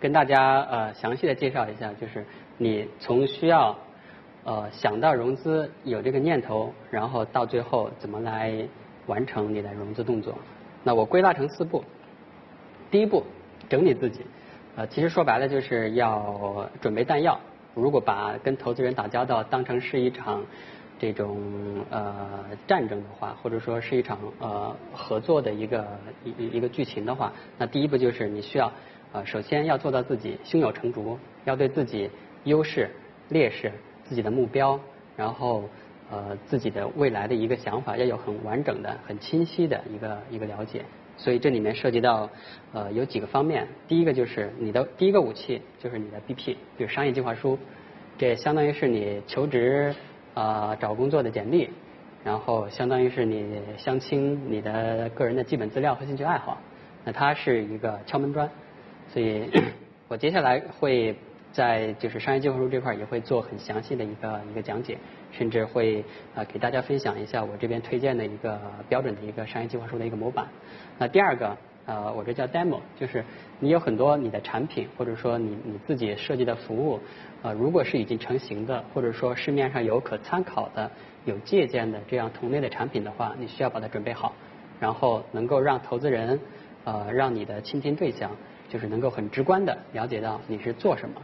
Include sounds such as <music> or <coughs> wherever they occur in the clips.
跟大家呃详细的介绍一下，就是你从需要呃想到融资有这个念头，然后到最后怎么来完成你的融资动作。那我归纳成四步。第一步，整理自己。呃，其实说白了就是要准备弹药。如果把跟投资人打交道当成是一场这种呃战争的话，或者说是一场呃合作的一个一一个剧情的话，那第一步就是你需要。啊，首先要做到自己胸有成竹，要对自己优势、劣势、自己的目标，然后呃自己的未来的一个想法要有很完整的、很清晰的一个一个了解。所以这里面涉及到呃有几个方面，第一个就是你的第一个武器就是你的 BP，比如商业计划书，这相当于是你求职啊找工作的简历，然后相当于是你相亲你的个人的基本资料和兴趣爱好，那它是一个敲门砖。所以，<coughs> 我接下来会在就是商业计划书这块也会做很详细的一个一个讲解，甚至会啊给大家分享一下我这边推荐的一个标准的一个商业计划书的一个模板。那第二个，呃，我这叫 demo，就是你有很多你的产品或者说你你自己设计的服务，呃，如果是已经成型的，或者说市面上有可参考的、有借鉴的这样同类的产品的话，你需要把它准备好，然后能够让投资人，呃，让你的倾听对象。就是能够很直观的了解到你是做什么。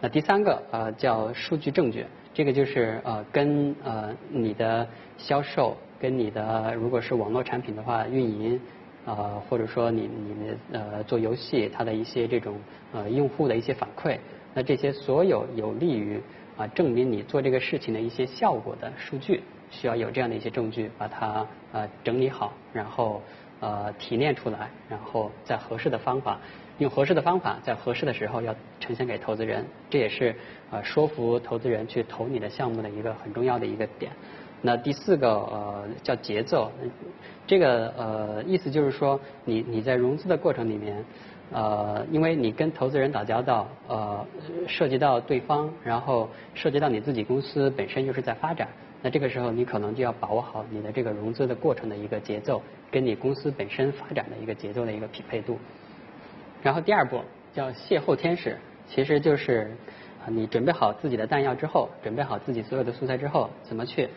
那第三个呃叫数据证据，这个就是呃跟呃你的销售跟你的如果是网络产品的话运营呃或者说你你呃做游戏它的一些这种呃用户的一些反馈，那这些所有有利于啊证明你做这个事情的一些效果的数据，需要有这样的一些证据把它呃整理好，然后。呃，提炼出来，然后在合适的方法，用合适的方法，在合适的时候要呈现给投资人，这也是呃说服投资人去投你的项目的一个很重要的一个点。那第四个呃叫节奏，这个呃意思就是说，你你在融资的过程里面，呃，因为你跟投资人打交道，呃，涉及到对方，然后涉及到你自己公司本身就是在发展。那这个时候，你可能就要把握好你的这个融资的过程的一个节奏，跟你公司本身发展的一个节奏的一个匹配度。然后第二步叫邂逅天使，其实就是啊，你准备好自己的弹药之后，准备好自己所有的素材之后，怎么去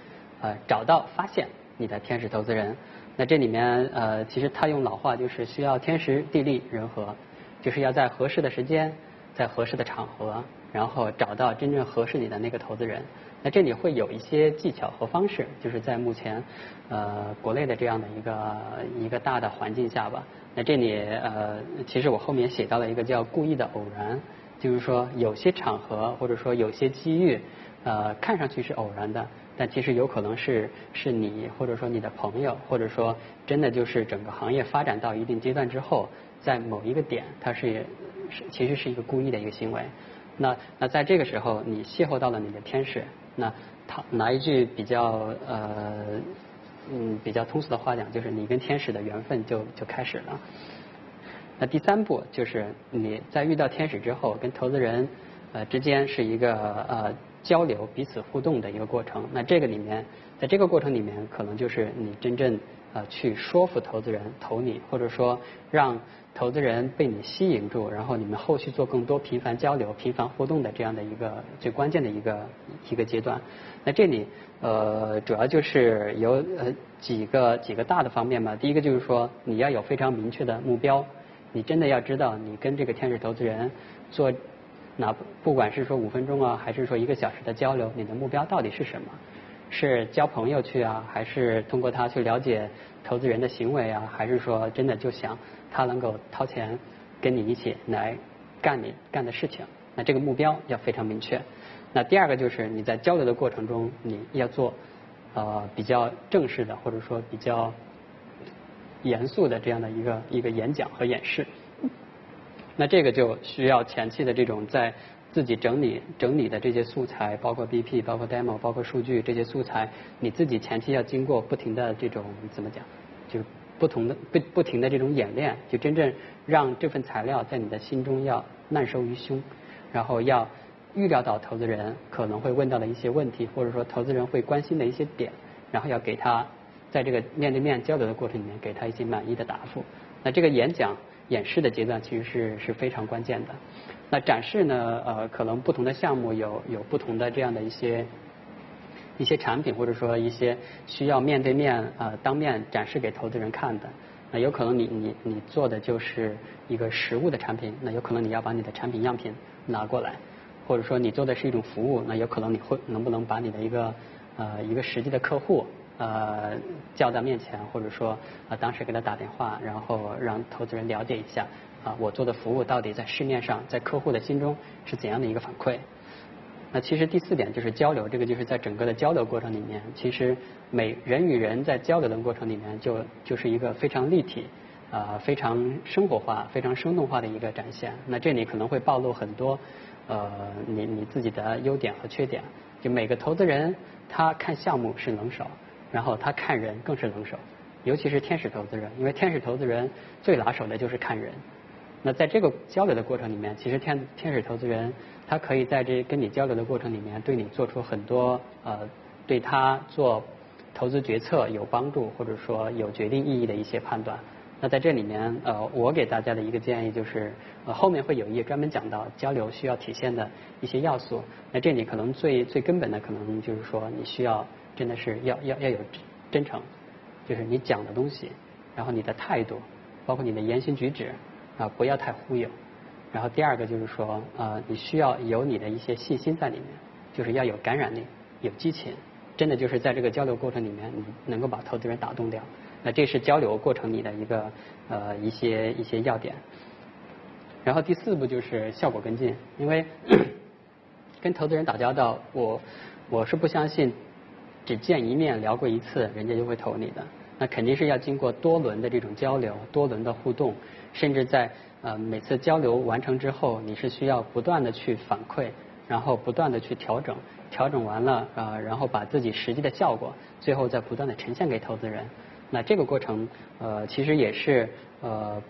啊找到发现你的天使投资人？那这里面呃，其实他用老话就是需要天时地利人和，就是要在合适的时间，在合适的场合，然后找到真正合适你的那个投资人。那这里会有一些技巧和方式，就是在目前呃国内的这样的一个一个大的环境下吧。那这里呃其实我后面写到了一个叫故意的偶然，就是说有些场合或者说有些机遇呃看上去是偶然的，但其实有可能是是你或者说你的朋友或者说真的就是整个行业发展到一定阶段之后，在某一个点它是是其实是一个故意的一个行为。那那在这个时候你邂逅到了你的天使。那他拿一句比较呃嗯比较通俗的话讲，就是你跟天使的缘分就就开始了。那第三步就是你在遇到天使之后，跟投资人呃之间是一个呃交流、彼此互动的一个过程。那这个里面，在这个过程里面，可能就是你真正呃去说服投资人投你，或者说让。投资人被你吸引住，然后你们后续做更多频繁交流、频繁互动的这样的一个最关键的一个一个阶段。那这里呃主要就是有呃几个几个大的方面吧。第一个就是说你要有非常明确的目标，你真的要知道你跟这个天使投资人做哪不管是说五分钟啊，还是说一个小时的交流，你的目标到底是什么？是交朋友去啊，还是通过他去了解投资人的行为啊，还是说真的就想他能够掏钱跟你一起来干你干的事情？那这个目标要非常明确。那第二个就是你在交流的过程中，你要做呃比较正式的或者说比较严肃的这样的一个一个演讲和演示。那这个就需要前期的这种在自己整理整理的这些素材，包括 BP、包括 demo、包括数据这些素材，你自己前期要经过不停的这种怎么讲，就不同的不不停的这种演练，就真正让这份材料在你的心中要烂熟于胸，然后要预料到投资人可能会问到的一些问题，或者说投资人会关心的一些点，然后要给他在这个面对面交流的过程里面给他一些满意的答复。那这个演讲演示的阶段其实是是非常关键的。那展示呢？呃，可能不同的项目有有不同的这样的一些一些产品，或者说一些需要面对面呃当面展示给投资人看的。那有可能你你你做的就是一个实物的产品，那有可能你要把你的产品样品拿过来，或者说你做的是一种服务，那有可能你会能不能把你的一个呃一个实际的客户呃叫到面前，或者说啊当时给他打电话，然后让投资人了解一下。啊，我做的服务到底在市面上，在客户的心中是怎样的一个反馈？那其实第四点就是交流，这个就是在整个的交流过程里面，其实每人与人在交流的过程里面，就就是一个非常立体、啊非常生活化、非常生动化的一个展现。那这里可能会暴露很多呃你你自己的优点和缺点。就每个投资人他看项目是能手，然后他看人更是能手，尤其是天使投资人，因为天使投资人最拿手的就是看人。那在这个交流的过程里面，其实天天使投资人他可以在这跟你交流的过程里面，对你做出很多呃对他做投资决策有帮助或者说有决定意义的一些判断。那在这里面呃，我给大家的一个建议就是，呃后面会有一页专门讲到交流需要体现的一些要素。那这里可能最最根本的可能就是说，你需要真的是要要要有真诚，就是你讲的东西，然后你的态度，包括你的言行举止。啊，不要太忽悠。然后第二个就是说，呃，你需要有你的一些信心在里面，就是要有感染力，有激情，真的就是在这个交流过程里面，你能够把投资人打动掉。那这是交流过程里的一个呃一些一些要点。然后第四步就是效果跟进，因为 <clears throat> 跟投资人打交道，我我是不相信只见一面聊过一次，人家就会投你的。那肯定是要经过多轮的这种交流，多轮的互动。甚至在呃每次交流完成之后，你是需要不断的去反馈，然后不断的去调整，调整完了啊，然后把自己实际的效果，最后再不断的呈现给投资人。那这个过程呃其实也是呃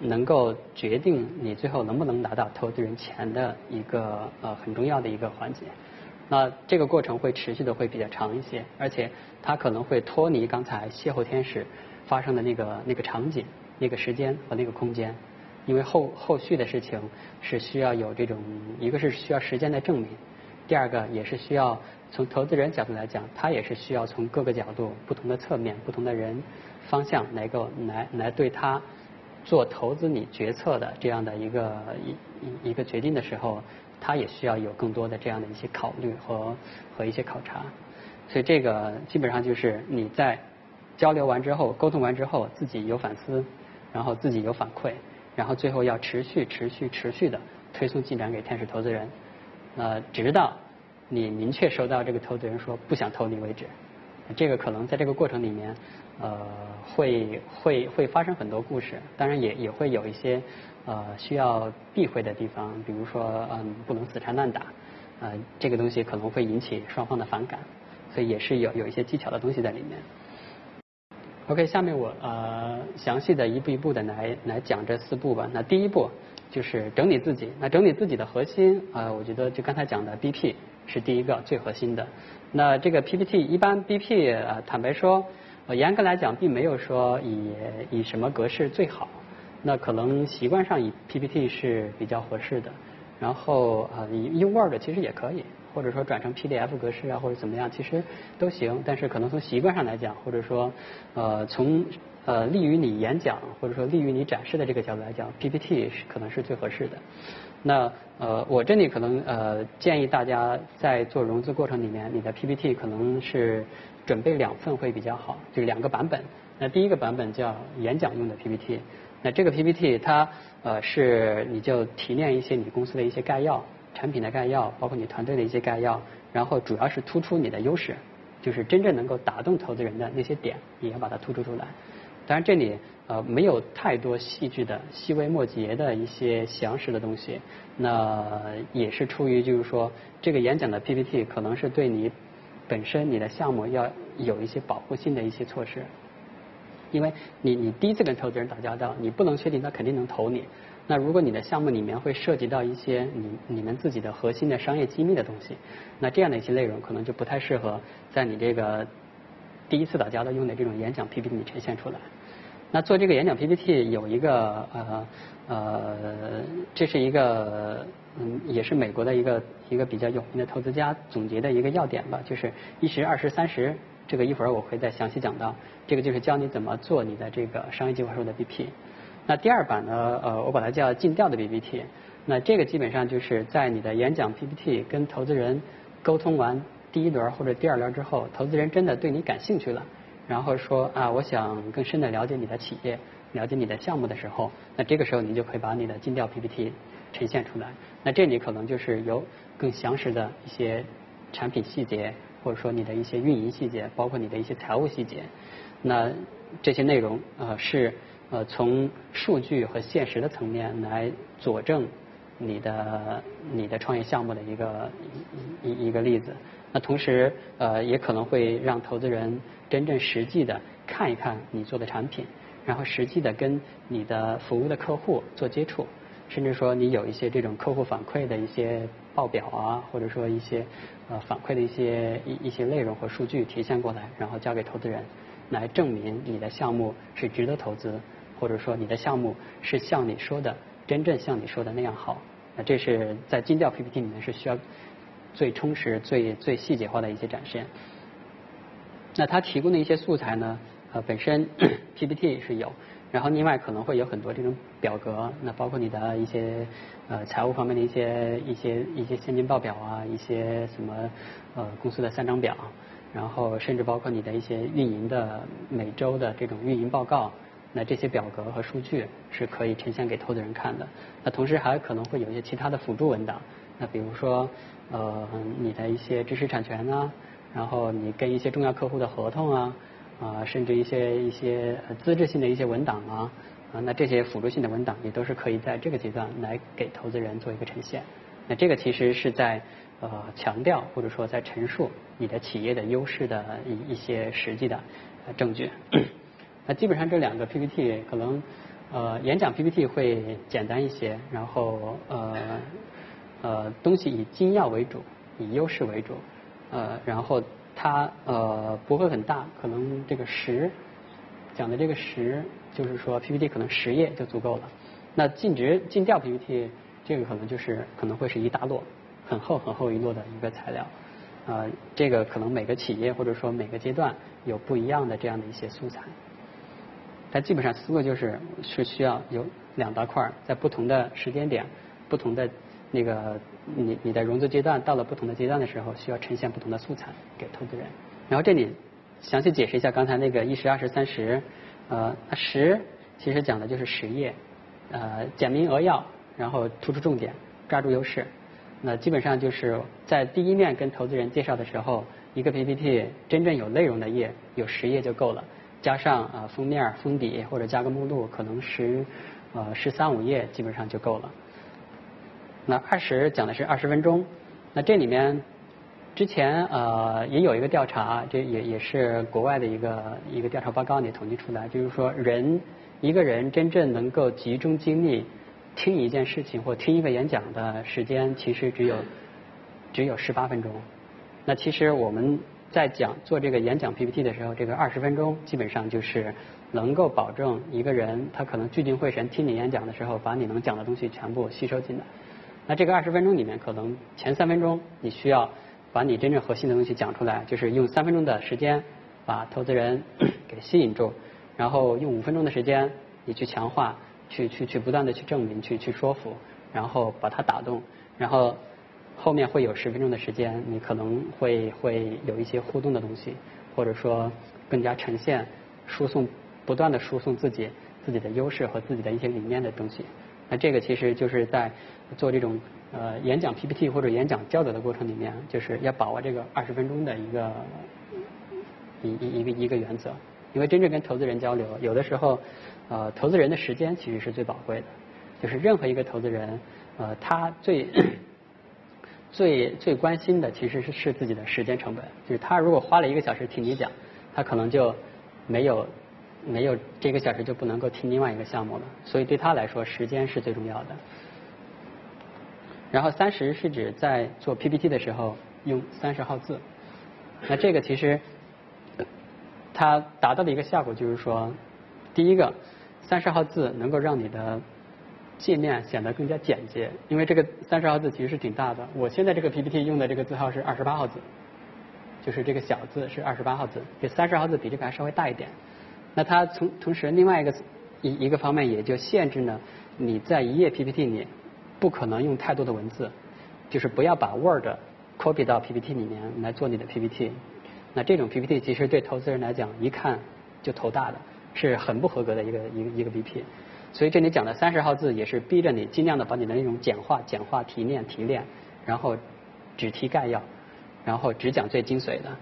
能够决定你最后能不能拿到投资人钱的一个呃很重要的一个环节。那这个过程会持续的会比较长一些，而且它可能会脱离刚才邂逅天使发生的那个那个场景。那个时间和那个空间，因为后后续的事情是需要有这种，一个是需要时间的证明，第二个也是需要从投资人角度来讲，他也是需要从各个角度、不同的侧面、不同的人方向来够来来对他做投资你决策的这样的一个一一个决定的时候，他也需要有更多的这样的一些考虑和和一些考察，所以这个基本上就是你在交流完之后、沟通完之后，自己有反思。然后自己有反馈，然后最后要持续、持续、持续的推送进展给天使投资人，呃，直到你明确收到这个投资人说不想投你为止。这个可能在这个过程里面，呃，会会会发生很多故事，当然也也会有一些呃需要避讳的地方，比如说嗯不能死缠烂打，呃这个东西可能会引起双方的反感，所以也是有有一些技巧的东西在里面。OK，下面我呃详细的一步一步的来来讲这四步吧。那第一步就是整理自己。那整理自己的核心啊，我觉得就刚才讲的 BP 是第一个最核心的。那这个 PPT 一般 BP 啊，坦白说，严格来讲并没有说以以什么格式最好。那可能习惯上以 PPT 是比较合适的。然后啊，你用 Word 其实也可以。或者说转成 PDF 格式啊，或者怎么样，其实都行。但是可能从习惯上来讲，或者说呃从呃利于你演讲，或者说利于你展示的这个角度来讲，PPT 是可能是最合适的。那呃我这里可能呃建议大家在做融资过程里面，你的 PPT 可能是准备两份会比较好，就是两个版本。那第一个版本叫演讲用的 PPT，那这个 PPT 它呃是你就提炼一些你公司的一些概要。产品的概要，包括你团队的一些概要，然后主要是突出你的优势，就是真正能够打动投资人的那些点，你要把它突出出来。当然这里呃没有太多细致的、细微末节的一些详实的东西。那也是出于就是说，这个演讲的 PPT 可能是对你本身你的项目要有一些保护性的一些措施。因为你你第一次跟投资人打交道，你不能确定他肯定能投你。那如果你的项目里面会涉及到一些你你们自己的核心的商业机密的东西，那这样的一些内容可能就不太适合在你这个第一次打交道用的这种演讲 PPT 里呈现出来。那做这个演讲 PPT 有一个呃呃，这是一个嗯也是美国的一个一个比较有名的投资家总结的一个要点吧，就是一十二十三十，这个一会儿我会再详细讲到。这个就是教你怎么做你的这个商业计划书的 BP。那第二版呢，呃，我把它叫尽调的 PPT。那这个基本上就是在你的演讲 PPT 跟投资人沟通完第一轮或者第二轮之后，投资人真的对你感兴趣了，然后说啊，我想更深的了解你的企业，了解你的项目的时候，那这个时候你就可以把你的尽调 PPT 呈现出来。那这里可能就是有更详实的一些产品细节，或者说你的一些运营细节，包括你的一些财务细节。那这些内容呃是呃从数据和现实的层面来佐证你的你的创业项目的一个一一个例子。那同时呃也可能会让投资人真正实际的看一看你做的产品，然后实际的跟你的服务的客户做接触，甚至说你有一些这种客户反馈的一些报表啊，或者说一些呃反馈的一些一一些内容和数据体现过来，然后交给投资人。来证明你的项目是值得投资，或者说你的项目是像你说的真正像你说的那样好。那这是在金调 PPT 里面是需要最充实、最最细节化的一些展现。那他提供的一些素材呢，呃，本身 <coughs> PPT 是有，然后另外可能会有很多这种表格，那包括你的一些呃财务方面的一些一些一些现金报表啊，一些什么呃公司的三张表。然后甚至包括你的一些运营的每周的这种运营报告，那这些表格和数据是可以呈现给投资人看的。那同时还可能会有一些其他的辅助文档，那比如说呃你的一些知识产权啊，然后你跟一些重要客户的合同啊，啊甚至一些一些资质性的一些文档啊，啊那这些辅助性的文档也都是可以在这个阶段来给投资人做一个呈现。那这个其实是在。呃，强调或者说在陈述你的企业的优势的一一些实际的证据。<clears throat> 那基本上这两个 PPT 可能呃演讲 PPT 会简单一些，然后呃呃东西以精要为主，以优势为主，呃然后它呃不会很大，可能这个十讲的这个十就是说 PPT 可能十页就足够了。那尽职尽调 PPT 这个可能就是可能会是一大摞。很厚很厚一摞的一个材料，啊，这个可能每个企业或者说每个阶段有不一样的这样的一些素材，它基本上思路就是是需要有两大块，在不同的时间点、不同的那个你你的融资阶段到了不同的阶段的时候，需要呈现不同的素材给投资人。然后这里详细解释一下刚才那个一十、二十、三十，呃，十其实讲的就是实业，呃，简明扼要，然后突出重点，抓住优势。那基本上就是在第一面跟投资人介绍的时候，一个 PPT 真正有内容的页有十页就够了，加上啊封面、封底或者加个目录，可能十呃十三五页基本上就够了。那二十讲的是二十分钟，那这里面之前呃也有一个调查，这也也是国外的一个一个调查报告里统计出来，就是说人一个人真正能够集中精力。听一件事情或听一个演讲的时间其实只有只有十八分钟。那其实我们在讲做这个演讲 PPT 的时候，这个二十分钟基本上就是能够保证一个人他可能聚精会神听你演讲的时候，把你能讲的东西全部吸收进来。那这个二十分钟里面，可能前三分钟你需要把你真正核心的东西讲出来，就是用三分钟的时间把投资人 <clears throat> 给吸引住，然后用五分钟的时间你去强化。去去去不断的去证明，去去说服，然后把它打动，然后后面会有十分钟的时间，你可能会会有一些互动的东西，或者说更加呈现输送，不断的输送自己自己的优势和自己的一些理念的东西。那这个其实就是在做这种呃演讲 PPT 或者演讲交流的过程里面，就是要把握这个二十分钟的一个一一一个一个原则。因为真正跟投资人交流，有的时候，呃，投资人的时间其实是最宝贵的。就是任何一个投资人，呃，他最最最关心的其实是是自己的时间成本。就是他如果花了一个小时听你讲，他可能就没有没有这个小时就不能够听另外一个项目了。所以对他来说，时间是最重要的。然后三十是指在做 PPT 的时候用三十号字。那这个其实它达到的一个效果就是说，第一个三十号字能够让你的界面显得更加简洁，因为这个三十号字其实是挺大的。我现在这个 PPT 用的这个字号是二十八号字，就是这个小字是二十八号字，这三十号字比这个还稍微大一点。那它从同时另外一个一一个方面也就限制呢，你在一页 PPT 里不可能用太多的文字，就是不要把 Word copy 到 PPT 里面来做你的 PPT。那这种 PPT 其实对投资人来讲一看就头大的，是很不合格的一个一个一个 BP。所以这里讲的三十号字也是逼着你尽量的把你的内容简化、简化、提炼、提炼，然后只提概要，然后只讲最精髓的，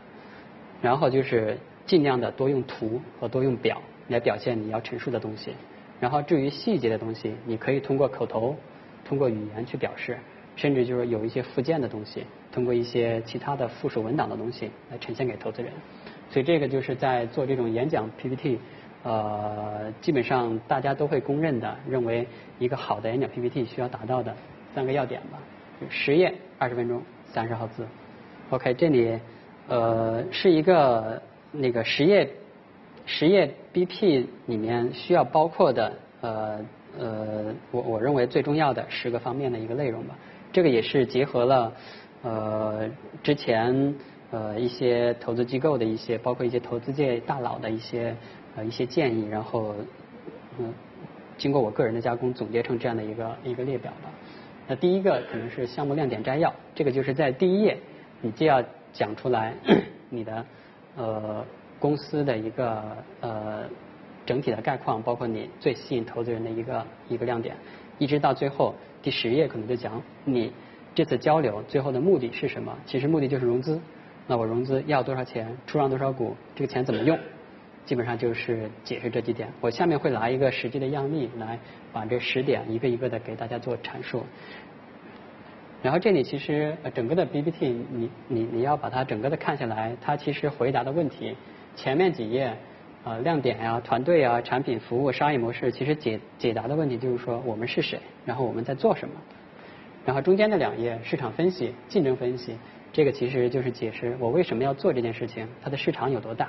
然后就是尽量的多用图和多用表来表现你要陈述的东西。然后至于细节的东西，你可以通过口头、通过语言去表示，甚至就是有一些附件的东西，通过一些其他的附属文档的东西来呈现给投资人。所以这个就是在做这种演讲 PPT。呃，基本上大家都会公认的，认为一个好的演讲 PPT 需要达到的三个要点吧。十页二十分钟，三十号字。OK，这里呃是一个那个十页十页 BP 里面需要包括的呃呃，我我认为最重要的十个方面的一个内容吧。这个也是结合了呃之前呃一些投资机构的一些，包括一些投资界大佬的一些。呃，一些建议，然后嗯，经过我个人的加工，总结成这样的一个一个列表吧。那第一个可能是项目亮点摘要，这个就是在第一页，你就要讲出来 <coughs> 你的呃公司的一个呃整体的概况，包括你最吸引投资人的一个一个亮点，一直到最后第十页可能就讲你这次交流最后的目的是什么？其实目的就是融资。那我融资要多少钱？出让多少股？这个钱怎么用？基本上就是解释这几点，我下面会拿一个实际的样例来把这十点一个一个的给大家做阐述。然后这里其实呃整个的 BPT，你你你要把它整个的看下来，它其实回答的问题，前面几页呃亮点呀、团队啊、产品、服务、商业模式，其实解解答的问题就是说我们是谁，然后我们在做什么。然后中间的两页市场分析、竞争分析，这个其实就是解释我为什么要做这件事情，它的市场有多大。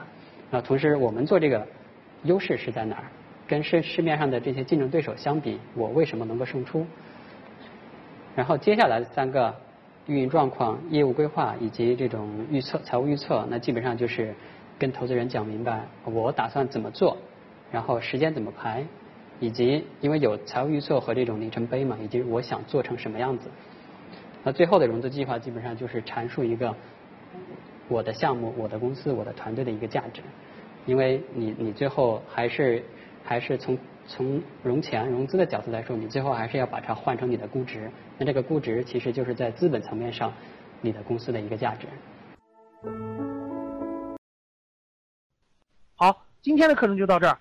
那同时，我们做这个优势是在哪儿？跟市市面上的这些竞争对手相比，我为什么能够胜出？然后接下来的三个运营状况、业务规划以及这种预测、财务预测，那基本上就是跟投资人讲明白我打算怎么做，然后时间怎么排，以及因为有财务预测和这种里程碑嘛，以及我想做成什么样子。那最后的融资计划基本上就是阐述一个。我的项目、我的公司、我的团队的一个价值，因为你你最后还是还是从从融钱、融资的角度来说，你最后还是要把它换成你的估值。那这个估值其实就是在资本层面上你的公司的一个价值。好，今天的课程就到这儿。